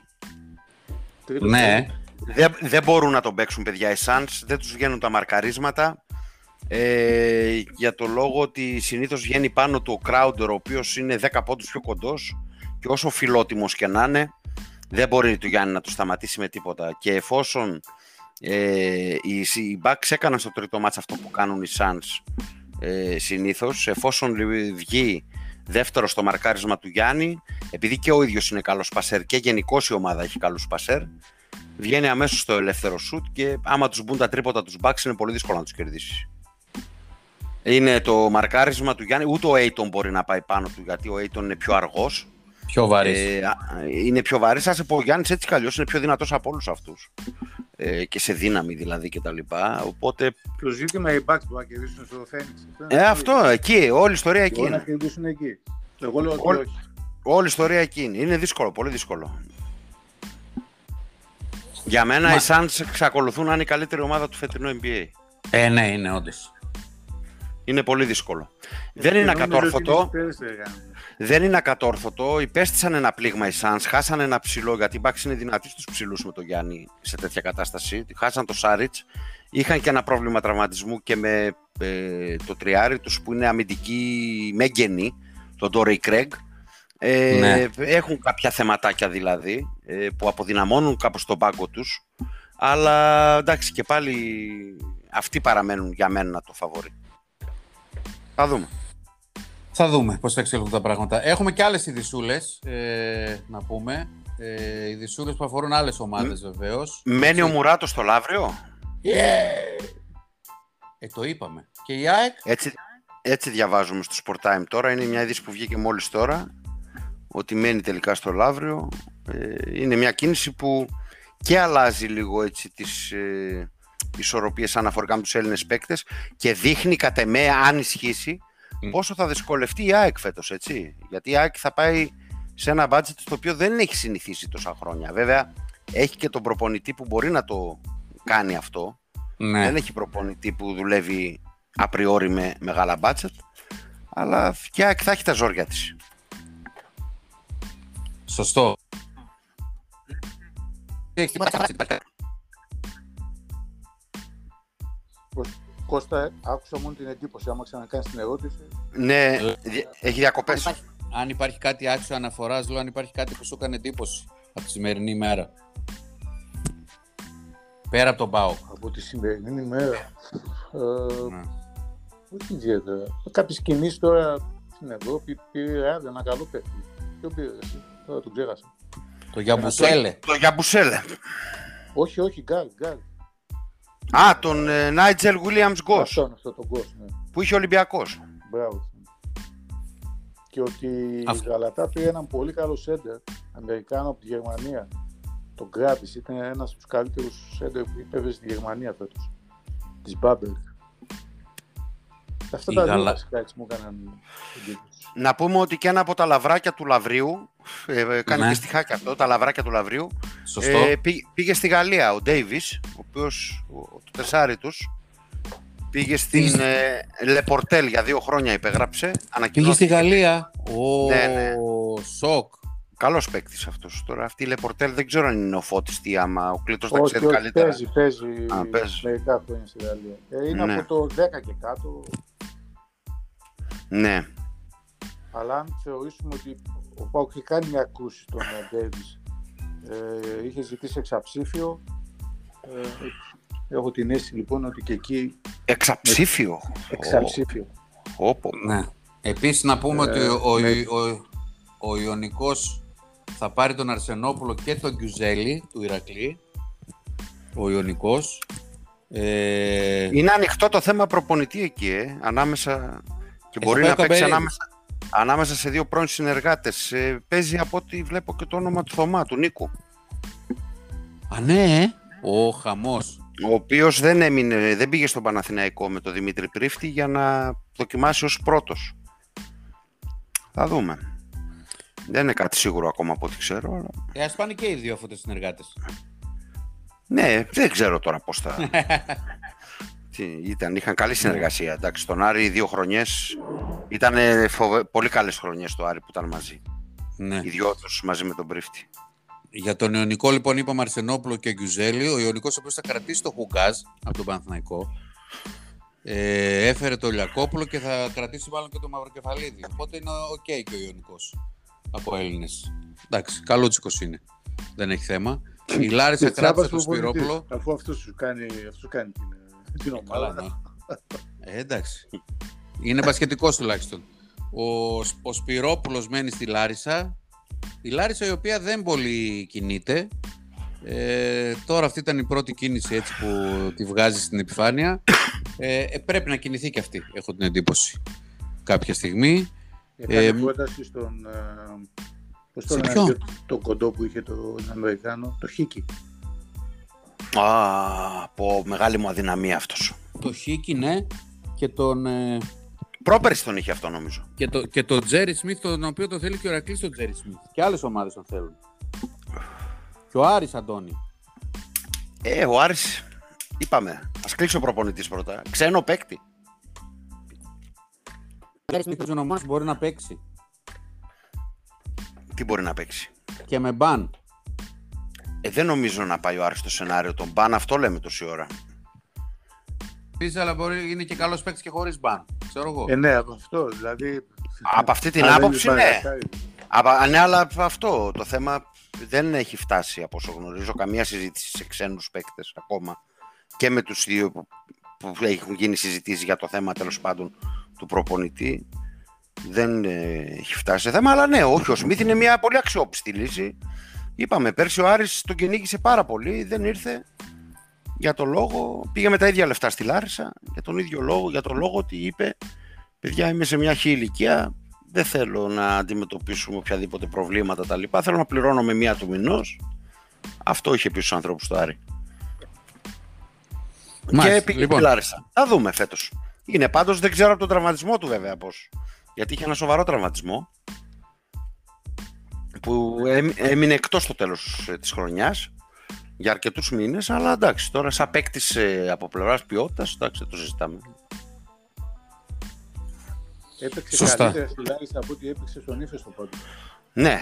S3: Τρίτο
S1: Ναι,
S5: Δεν, δεν μπορούν να τον παίξουν παιδιά οι Suns, δεν τους βγαίνουν τα μαρκαρίσματα. Ε, για το λόγο ότι συνήθως βγαίνει πάνω του ο Crowder, ο οποίος είναι 10 πόντους πιο κοντός και όσο φιλότιμος και να είναι, δεν μπορεί του Γιάννη να του σταματήσει με τίποτα. Και εφόσον ε, οι, οι Bucks έκαναν στο τρίτο μάτς αυτό που κάνουν οι Suns ε, συνήθως, εφόσον βγει δεύτερος στο μαρκάρισμα του Γιάννη, επειδή και ο ίδιος είναι καλός πασέρ και γενικώς η ομάδα έχει καλούς πασέρ, βγαίνει αμέσως στο ελεύθερο σουτ και άμα τους μπουν τα τρίποτα τους Bucks είναι πολύ δύσκολο να τους κερδίσεις. Είναι το μαρκάρισμα του Γιάννη, ούτε ο Aiton μπορεί να πάει πάνω του γιατί ο Aiton είναι πιο αργός
S1: πιο βαρύς.
S5: ε, α, είναι πιο βαρύς, ας πω, ο Γιάννης έτσι κι αλλιώς είναι πιο δυνατός από όλους αυτούς. Ε, και σε δύναμη δηλαδή και τα λοιπά. Οπότε,
S3: Το ζήτημα οι Bucks που να κερδίσουν στο Phoenix.
S5: ε, αυτό, εκεί, όλη η ιστορία εκεί
S3: Μπορεί να
S5: είναι.
S3: κερδίσουν εκεί. Εγώ λέω ότι
S5: Όλη-
S3: όχι.
S5: Όλη η ιστορία εκεί είναι. Είναι δύσκολο, πολύ δύσκολο. Για μένα
S1: Μα-
S5: οι Suns εξακολουθούν να είναι η καλύτερη ομάδα του φετινού NBA.
S1: Ε, ναι, είναι όντως.
S5: Είναι πολύ δύσκολο. Δεν είναι
S3: Και νόμιζα ότι
S5: ακατόρθωτο.
S3: είναι στις πέρες,
S5: Δεν είναι ακατόρθωτο. Υπέστησαν ένα πλήγμα οι Suns. Χάσαν ένα ψηλό γιατί η Bucks είναι δυνατή στους ψηλούς με τον Γιάννη σε τέτοια κατάσταση. Χάσαν το Σάριτς. Είχαν και ένα πρόβλημα τραυματισμού και με ε, το τριάρι τους που είναι αμυντική μέγενη, τον Ντόρεϊ Κρέγκ. Ε,
S1: Ναι.
S5: Έχουν κάποια θεματάκια δηλαδή ε, που αποδυναμώνουν κάπως τον πάγκο τους. Αλλά εντάξει και πάλι αυτοί παραμένουν για μένα το φαβορή. Θα δούμε.
S1: Θα δούμε πώς θα εξελιχθούν τα πράγματα. Έχουμε και άλλες ειδισούλες, ε, να πούμε. Ε, ειδισούλες που αφορούν άλλες ομάδες βεβαίως.
S5: Μένει ο Μουράτος στο Λαύριο;
S1: Ε, το είπαμε. Και η ΑΕΚ,
S5: Έτσι, έτσι διαβάζουμε στο Sport Time τώρα. Είναι μια είδηση που βγήκε μόλις τώρα. Ότι μένει τελικά στο Λαύριο. Ε, είναι μια κίνηση που και αλλάζει λίγο έτσι τις ε, ισορροπίες αναφορικά με τους Έλληνες παίκτες και δείχνει κατ' εμέ αν ισχύσει
S1: Μμ.
S5: πόσο θα δυσκολευτεί η ΑΕΚ φέτος, έτσι. Γιατί η ΑΕΚ θα πάει σε ένα budget το οποίο δεν έχει συνηθίσει τόσα χρόνια. Βέβαια, έχει και τον προπονητή που μπορεί να το κάνει αυτό.
S1: ναι.
S5: Δεν έχει προπονητή που δουλεύει απριόρι με μεγάλα budget, αλλά και η ΑΕΚ θα έχει τα ζόρια της.
S1: Σωστό.
S4: Τίποτα
S3: Κώστα, άκουσα μόνο την εντύπωση. Άμα ξανακάνεις την ερώτηση.
S5: Ναι, δι- έχει διακοπές.
S1: Αν υπάρχει, αν υπάρχει κάτι άξιο αναφοράς, λέω αν υπάρχει κάτι που σου έκανε εντύπωση από τη σημερινή ημέρα. Πέρα από τον ΠΑΟΚ.
S3: Από τη σημερινή ημέρα. Ε,
S1: Ναι.
S3: όχι ιδιαίτερα. Κάποιες κινήσεις τώρα στην Ευρώπη πήρε άδεια ένα καλό παίκτη. Ποιο πήρε εσύ, τώρα τον ξέχασα.
S1: Το Γιαμπουσέλε.
S5: Το Γιαμπουσέλε.
S3: Όχι, όχι, γκαρντ, γκαρντ.
S5: Α, τον ε, Νάιτζελ Γουίλιαμς Γκος,
S3: Αυτό είναι αυτό το Γκος, ναι.
S5: που είχε Ολυμπιακός.
S3: Μπράβο. Και ότι
S1: Αυτό.
S3: η Γαλατά πήρε έναν πολύ καλό σέντερ, Αμερικάνο από τη Γερμανία. Τον Γκράτης ήταν ένας από τους καλύτερους σέντερ που υπέβαινε στη Γερμανία φέτος. Της Μπάμπερ. Αυτά
S1: Η
S3: τα δύο
S1: Γαλα-
S3: βασικά έτσι μου έκαναν εντύπωση.
S5: Να πούμε ότι και ένα από τα λαβράκια του Λαβρίου, ε, ε, κάνει
S1: Ναι.
S5: και στιχάκι αυτό, τα λαβράκια του Λαβρίου,
S1: Σωστό.
S5: ε, πήγε, πήγε στη Γαλλία ο Ντέιβις, ο οποίος, ο, το τεσάρι τους, πήγε στην ε, Λεπορτέλ για δύο χρόνια υπεγράψε,
S1: Πήγε
S5: ανακοινώθηκε
S1: στη Γαλλία. Ο
S5: Ναι, ναι.
S1: Σοκ.
S5: Καλός παίκτης αυτός. Τώρα αυτή η Λεπορτέλ δεν ξέρω αν είναι ο Φώτης τι άμα ο Κλήτος τα
S3: Όχι,
S5: ξέρει
S3: όχι,
S5: καλύτερα.
S3: παίζει, παίζει,
S5: Α, παίζει.
S3: μερικά χρόνια στη Γαλλία. Ε, είναι
S5: Ναι.
S3: από το 10 και κάτω,
S5: Ναι.
S3: αλλά αν θεωρήσουμε ότι ο Πάουκ είχε κάνει μια κρούση στον Ντέβις, ε, είχε ζητήσει εξαψήφιο, ε, έχω την αίσθηση λοιπόν ότι και εκεί
S5: Εξαψήφιο.
S3: εξαψήφιο.
S5: Όπο.
S1: Ναι. Επίσης να πούμε
S3: Ε,
S1: ότι ο,
S3: ναι.
S1: ο, ο Ιωνικός θα πάρει τον Αρσενόπουλο και τον Γκιουζέλη του Ηρακλή. Ο Ιωνικός. Ε,
S5: Είναι ανοιχτό το θέμα προπονητή εκεί, ε, ανάμεσα και
S1: Ε,
S5: μπορεί
S1: θα
S5: να
S1: πάει ο
S5: παίξει
S1: Καμπερίδης.
S5: ανάμεσα, ανάμεσα σε δύο πρώην συνεργάτες. Ε, παίζει από ό,τι βλέπω και το όνομα του Θωμά, του Νίκου,
S1: Α, ναι. Ο χαμός.
S5: ο οποίος δεν, έμεινε, δεν πήγε στον Παναθηναϊκό με τον Δημήτρη Πρίφτη για να δοκιμάσει ως πρώτος. Θα δούμε. Δεν είναι κάτι σίγουρο ακόμα από ό,τι ξέρω. αλλά-
S1: Ε, ας πάνε και οι δύο αυτοί συνεργάτες.
S5: Ναι, δεν ξέρω τώρα πώς θα... Τι, ήταν, είχαν καλή συνεργασία. Εντάξει, στον Άρη οι δύο χρονιές ήταν φοβε... πολύ καλές χρονιές στο Άρη που ήταν μαζί.
S1: Ναι.
S5: Οι δυο τους μαζί με τον Πρίφτη.
S1: Για τον Ιωνικό λοιπόν είπαμε Αρσενόπουλο και Γκιουζέλη. Ο Ιωνικός ο οποίος θα κρατήσει το Χουγκάζ από τον Παναθηναϊκό. Ε, έφερε το Λιακόπουλο και θα κρατήσει μάλλον και το Μαυροκεφαλίδη. Οπότε είναι οκ και ο Ιωνικός από Έλληνες. Εντάξει, καλούτσικος είναι. Δεν έχει θέμα. Η Λάρισα
S3: Και τσάμπας
S1: κράτησε το
S3: προπονητής,
S1: Σπυρόπουλο.
S3: Αφού αυτός σου κάνει, αυτός σου κάνει την, την
S1: Καλά,
S3: ομάδα.
S1: ναι. Ε, εντάξει. Είναι μπασκετικός τουλάχιστον. Ο, ο Σπυρόπουλος μένει στη Λάρισα. Η Λάρισα η οποία δεν πολύ κινείται. Ε, τώρα αυτή ήταν η πρώτη κίνηση έτσι που τη βγάζει στην επιφάνεια. Ε, ε, πρέπει να κινηθεί και αυτή, έχω την εντύπωση. Κάποια στιγμή.
S3: Έκανε
S1: Ε,
S3: πρόταση στον. ε, Πώς το
S1: σε
S3: λένε,
S1: ποιον;
S3: αυτό το κοντό που είχε το Αμερικάνο, το Χίκι.
S5: Α, από μεγάλη μου αδυναμία αυτός.
S1: Το Χίκι, ναι. Και τον, ε,
S5: Πρόπερση τον είχε αυτό νομίζω.
S1: και το, και το Τζέρι Σμιθ, τον οποίο το θέλει και ο Ρακλής τον Τζέρι Σμιθ. Και άλλες ομάδες τον θέλουν. Και ο Άρης, Αντώνη.
S5: Ε, ο Άρης, είπαμε, ας κλείσει ο προπονητής πρώτα. Ξένο παίκτη.
S4: Τζέρι Σμιθ,
S1: Μήπως ο μόνος που μπορεί να παίξει.
S5: Τι μπορεί να παίξει.
S1: Και με μπαν.
S5: Ε, δεν νομίζω να πάει ο Άρης στο σενάριο των μπαν, αυτό λέμε τόση ώρα.
S1: Επίσης, αλλά μπορεί είναι και καλός παίκτης και χωρίς μπαν. Ξέρω εγώ.
S3: Ε, ναι, από αυτό. Δηλαδή.
S5: Από αυτή την
S3: αν δεν
S5: άποψη,
S3: υπάρχει
S5: ναι.
S3: αυτά,
S5: Α, ναι, αλλά αυτό το θέμα δεν έχει φτάσει από όσο γνωρίζω καμία συζήτηση σε ξένους παίκτες ακόμα και με τους δύο που, που έχουν γίνει συζητήσεις για το θέμα τέλος πάντων του προπονητή δεν ε, έχει φτάσει σε θέμα αλλά ναι όχι ο Σμίθ είναι μια πολύ αξιόπιστη λύση είπαμε πέρσι ο Άρης τον κυνήγησε πάρα πολύ δεν ήρθε για το λόγο πήγε με τα ίδια λεφτά στη Λάρισα για τον ίδιο λόγο για τον λόγο ότι είπε παιδιά είμαι σε μια χή ηλικία δεν θέλω να αντιμετωπίσουμε οποιαδήποτε προβλήματα τα λοιπά. Θέλω να πληρώνω με μία του μηνός. Αυτό είχε πει στους ανθρώπους του Άρη.
S1: Μάλιστα,
S5: και πήγε
S1: λοιπόν.
S5: στη Λάρισα. Θα δούμε φέτος. Είναι πάντως δεν ξέρω από τον τραυματισμό του βέβαια πώς. Γιατί είχε ένα σοβαρό τραυματισμό που έμ- έμεινε εκτός στο τέλος ε, της χρονιάς για αρκετούς μήνες, αλλά εντάξει, τώρα σαν παίκτης ε, από πλευράς ποιότητας, εντάξει, δεν το συζητάμε.
S3: Έπαιξε
S1: Σωστά.
S3: καλύτερα στη Λάρισα από ό,τι έπαιξε στον ύφεστο πρώτο.
S5: Ναι,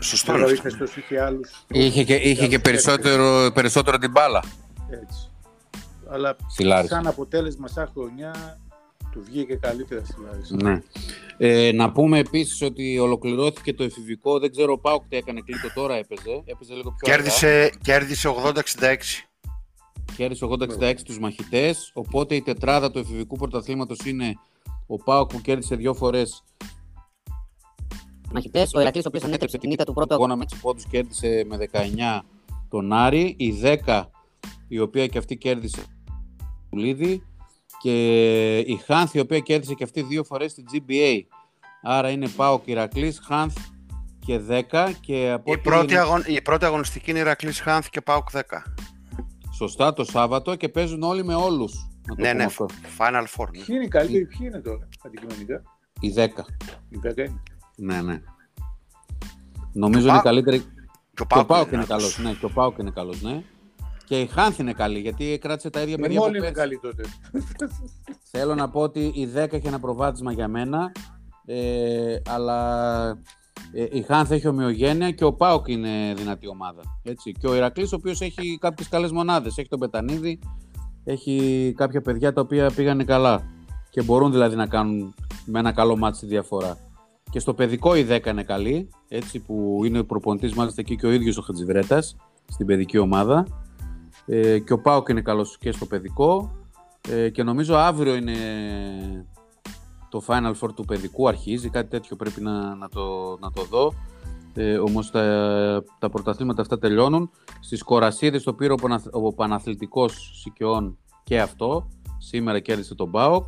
S5: σωστό είναι
S3: Τώρα ο
S5: αυτό.
S3: ύφεστος είχε άλλους.
S1: Είχε και, είχε και περισσότερο, περισσότερο την μπάλα.
S3: Έτσι. Αλλά
S1: Στη Λάρισα.
S3: σαν αποτέλεσμα, σαν χρονιά, του βγήκε καλύτερα στη Λάρισα.
S1: Ναι. Ε, να πούμε επίσης ότι ολοκληρώθηκε το εφηβικό. Δεν ξέρω ο Πάουκ τι έκανε κλείτο τώρα έπαιζε. Έπαιζε λίγο πιο αργά.
S5: Κέρδισε, κέρδισε 80-66.
S1: Κέρδισε 80-66 τους μαχητές. Οπότε η τετράδα του εφηβικού πρωταθλήματος είναι ο Πάουκ που κέρδισε δύο φορές
S4: Μαχητές, ο Ηρακλής ο οποίος ανέτρεψε την ήττα του πρώτου
S1: αγώνα με 6 πόντους κέρδισε με 19 τον Άρη. Η 10 η οποία και αυτή κέρδισε του Λίδη. Και η Χάνθ η οποία κέρδισε και αυτή δύο φορές στην GBA. Άρα είναι Πάουκ Ηρακλής, Χάνθ και 10. Και από
S5: Η
S1: ό,τι
S5: πρώτη,
S1: είναι
S5: αγων... η πρώτη αγωνιστική είναι Ηρακλής Χάνθ και Πάουκ 10.
S1: Σωστά το Σάββατο και παίζουν όλοι με όλους. Να το
S5: Ναι,
S1: πούμε
S5: ναι,
S1: αυτό.
S5: Final Four. ναι.
S3: Ποιοι είναι οι καλύτεροι, ποιοι είναι τώρα αντικειμενικά;
S1: Η 10.
S3: Η 10 είναι.
S1: Ναι, ναι. Νομίζω
S5: Και ο
S1: είναι
S5: Πα-
S1: καλύτερη.
S5: Και ο
S1: Και ο
S5: Πάουκ
S1: Πάουκ είναι
S5: δυνατός.
S1: καλός. Ναι, και ο Πάουκ είναι καλός, ναι. Και η Χάνθ είναι καλή γιατί κράτησε τα ίδια
S3: Ε,
S1: παιδιά από
S3: όλοι είναι
S1: πέρσι.
S3: καλοί τότε.
S1: Θέλω να πω ότι η 10 έχει ένα προβάδισμα για μένα. Ε, αλλά ε, η Χάνθ έχει ομοιογένεια και ο Πάουκ είναι δυνατή ομάδα. Έτσι. Και ο Ηρακλής ο οποίος έχει κάποιες καλές μονάδες. Έχει τον Πετανίδη, έχει κάποια παιδιά τα οποία πήγανε καλά. Και μπορούν δηλαδή να κάνουν με ένα καλό μάτι τη διαφορά. Και στο παιδικό η 10 είναι καλή, έτσι που είναι προπονητής μάλιστα εκεί και ο ίδιος ο Χατζιβρέτας στην παιδική ομάδα. Ε, και ο Πάουκ είναι καλός και στο παιδικό. Ε, και νομίζω αύριο είναι το Final Four του παιδικού αρχίζει, κάτι τέτοιο πρέπει να, να, το, να το δω. Ε, όμως τα, τα πρωταθλήματα αυτά τελειώνουν. Στις Κορασίδες το πήρε ο, Παναθ, ο Παναθλητικός Σικαιών και αυτό. Σήμερα κέρδισε τον ΠΑΟΚ.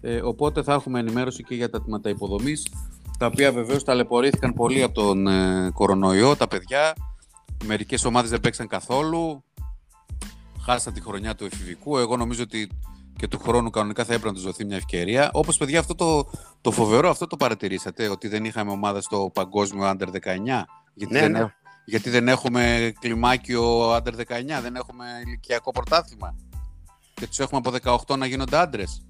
S1: Ε, οπότε θα έχουμε ενημέρωση και για τα τμήματα υποδομής, τα οποία βεβαίως ταλαιπωρήθηκαν πολύ από τον ε, κορονοϊό, τα παιδιά. Μερικές ομάδες δεν παίξαν καθόλου. Χάσαν τη χρονιά του εφηβικού. Εγώ νομίζω ότι και του χρόνου κανονικά θα έπρεπε να του δοθεί μια ευκαιρία. Όπως παιδιά, αυτό το, το φοβερό αυτό το παρατηρήσατε, ότι δεν είχαμε ομάδα στο παγκόσμιο Under 19. Γιατί,
S5: Ναι,
S1: δεν,
S5: ναι.
S1: έχ- γιατί δεν έχουμε κλιμάκιο Under 19, δεν έχουμε ηλικιακό πρωτάθλημα. Και τους έχουμε από 18 να γίνονται άντρες.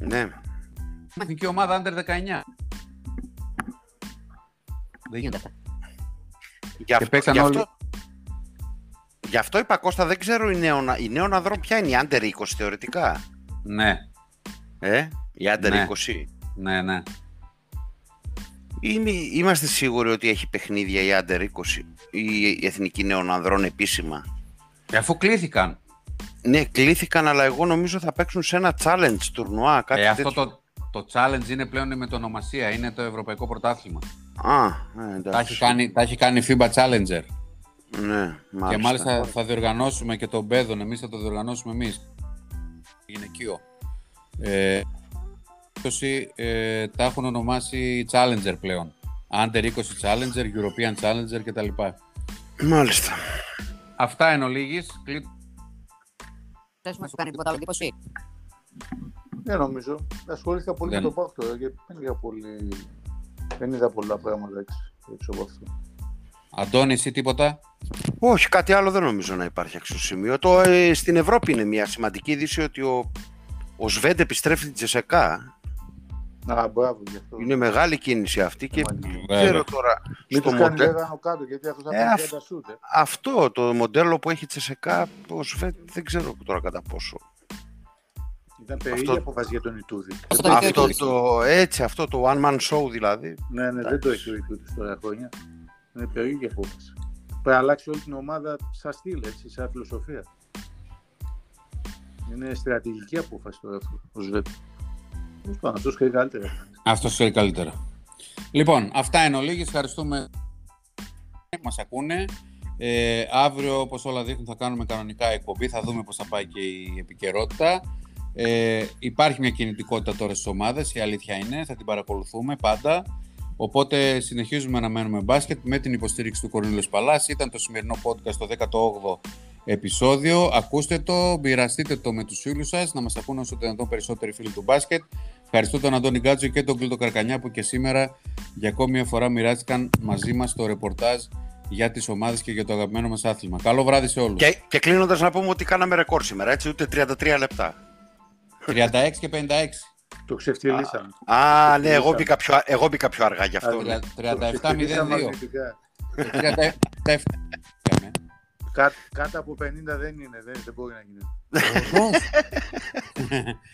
S5: Ναι.
S1: Εθνική ομάδα Under 19.
S4: Δεν γίνονται αυτά.
S5: Γι' αυτό,
S1: παίξαν
S5: γι αυτό,
S1: όλοι.
S5: Γι' αυτό είπα Κώστα, δεν ξέρω η νέων, η νέων ανδρών ποια είναι, η Under 20 θεωρητικά.
S1: Ναι,
S5: Ε, η Under
S1: Ναι.
S5: 20.
S1: ναι, ναι.
S5: Είμαι, είμαστε σίγουροι ότι έχει παιχνίδια η Under 20 η, η Εθνική Νέων Ανδρών επίσημα;
S1: Και αφού κλήθηκαν.
S5: Ναι, κλήθηκαν, αλλά εγώ νομίζω θα παίξουν σε ένα challenge τουρνουά, κάτι
S1: Ε, αυτό
S5: τέτοιο.
S1: το, το challenge είναι πλέον με το ονομασία. Είναι το Ευρωπαϊκό Πρωτάθλημα.
S5: Α, ε, εντάξει.
S1: Τα έχει, κάνει, τα έχει κάνει FIBA Challenger.
S5: Ναι, μάλιστα.
S1: Και μάλιστα θα διοργανώσουμε και τον Πέδον. Εμείς θα το διοργανώσουμε εμείς. Γυναικείο. Ε, περίπτωση, ε, τα έχουν ονομάσει Challenger πλέον. Under 20 Challenger, European Challenger κτλ.
S5: Μάλιστα.
S1: Αυτά εν ολίγης. Κλεί-
S4: Θες να σου κάνει τίποτα άλλο εντύπωση.
S3: Δεν νομίζω. Ασχολήθηκα πολύ
S1: Δεν-
S3: με το Πάκτο γιατί δεν είδα πολύ. Δεν είδα πολλά πράγματα έξω, έξω από αυτό.
S1: Αντώνη, εσύ τίποτα;
S5: Όχι, κάτι άλλο δεν νομίζω να υπάρχει στο σημείο. Το, ε, στην Ευρώπη είναι μια σημαντική είδηση ότι ο, ο Σβέντ επιστρέφει στην Τζεσεκά.
S3: Α, μπράβο γι' αυτό.
S5: Είναι μεγάλη κίνηση αυτή και
S3: Σημαντική.
S5: δεν
S1: Βέβαια.
S5: ξέρω τώρα.
S3: Μην
S5: στο
S3: τους κάνεις
S5: μοντέλο-
S3: λέγανο κάτω γιατί αυτός θα
S5: Ε,
S3: κάνει
S5: αυ-
S3: 30 σούτ. ε.
S5: Αυτό το μοντέλο που έχει η Τσεσεκά, ο Σβέντ δεν ξέρω τώρα κατά πόσο.
S3: Ήταν περίεργη
S5: Αυτό-
S3: αποφάση για τον Ιτούδη.
S4: Αυτό το έχει ο
S5: Αυτό
S4: Ιτούδης.
S5: το, έτσι, αυτό το one man show δηλαδή.
S3: Ναι, ναι, δεν το έχει ο Ιτούδης τώρα χρόνια. Είναι περίεργη απόφαση. Πρέπει να αλλάξει όλη την ομάδα σαν στυλ, έτσι, σαν φιλοσοφία. Είναι στρατηγική απόφαση τώρα αυτό, ο Σβέτ. Τέλος πάντων, αυτός ξέρει καλύτερα.
S1: Αυτός ξέρει καλύτερα. Λοιπόν, αυτά εν ολίγης. Ευχαριστούμε που μας ακούνε. Ε, αύριο, όπως όλα δείχνουν, θα κάνουμε κανονικά εκπομπή. Θα δούμε πώς θα πάει και η επικαιρότητα. Ε, υπάρχει μια κινητικότητα τώρα στις ομάδες, η αλήθεια είναι. Θα την παρακολουθούμε πάντα. Οπότε συνεχίζουμε να μένουμε μπάσκετ με την υποστήριξη του Κορνίλος Παλάς. Ήταν το σημερινό podcast, το 18ο επεισόδιο. Ακούστε το, μοιραστείτε το με τους φίλους σας, να μας ακούνε όσο το δυνατόν περισσότεροι φίλοι του μπάσκετ. Ευχαριστώ τον Αντώνη Γκάτζο και τον Κλήτο Καρκανιά που και σήμερα για ακόμη μια φορά μοιράστηκαν μαζί μας το ρεπορτάζ για τις ομάδες και για το αγαπημένο μας άθλημα. Καλό βράδυ σε όλους.
S5: Και, και κλείνοντας να πούμε ότι κάναμε ρεκόρ σήμερα, έτσι, ούτε 33 λεπτά.
S1: 36 και 56.
S3: Το ξεφτυλίσαμε.
S5: Α, ναι, εγώ μπήκα πιο, εγώ μπήκα πιο αργά γι' αυτό.
S3: Α,
S5: ναι.
S1: 37-02.
S3: μαγνητικά.
S1: 37.
S3: Κά- Κάτω από 50 δεν είναι, δεν, δεν μπορεί να γίνει.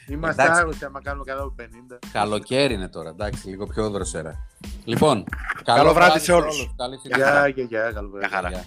S3: Είμαστε
S1: Εντάξει.
S3: άρρωστοι άμα κάνουμε κάτω από 50.
S1: Καλοκαίρι είναι τώρα, εντάξει, λίγο πιο δροσέρα. Λοιπόν,
S5: Καλό βράδυ σε όλους.
S1: Καλή
S3: Γεια,
S1: συνέχεια.
S3: γεια, γεια, καλό βράδυ.
S5: Μια χαρά.
S1: Γεια.